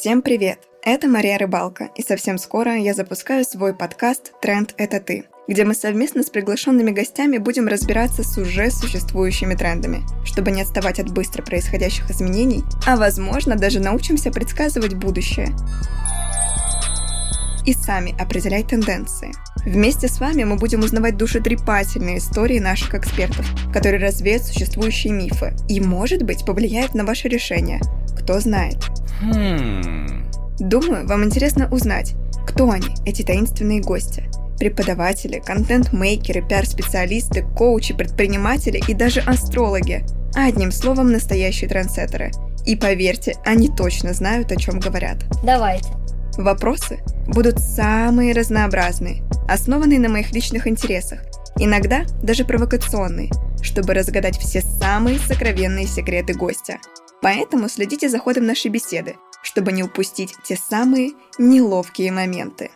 Всем привет! Это Мария Рыбалка, и совсем скоро я запускаю свой подкаст «Тренд – это ты», где мы совместно с приглашенными гостями будем разбираться с уже существующими трендами, чтобы не отставать от быстро происходящих изменений, а возможно даже научимся предсказывать будущее и сами определять тенденции. Вместе с вами мы будем узнавать душетрепательные истории наших экспертов, которые развеют существующие мифы и, может быть, повлияют на ваше решение. Кто знает. Хм. Думаю, вам интересно узнать, кто они, эти таинственные гости. Преподаватели, контент-мейкеры, пиар-специалисты, коучи, предприниматели и даже астрологи. Одним словом, настоящие трендсеттеры. И поверьте, они точно знают, о чем говорят. Давайте. Вопросы будут самые разнообразные, основанные на моих личных интересах, иногда даже провокационные, чтобы разгадать все самые сокровенные секреты гостя. Поэтому следите за ходом нашей беседы, чтобы не упустить те самые неловкие моменты.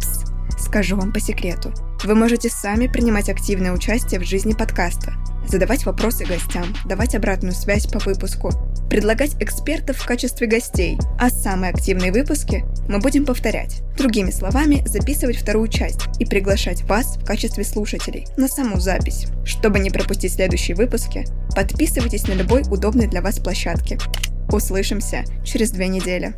Пс, скажу вам по секрету. Вы можете сами принимать активное участие в жизни подкаста, задавать вопросы гостям, давать обратную связь по выпуску, предлагать экспертов в качестве гостей, а самые активные выпуски мы будем повторять. Другими словами, записывать вторую часть и приглашать вас в качестве слушателей на саму запись. Чтобы не пропустить следующие выпуски, подписывайтесь на любой удобной для вас площадке. Услышимся через две недели.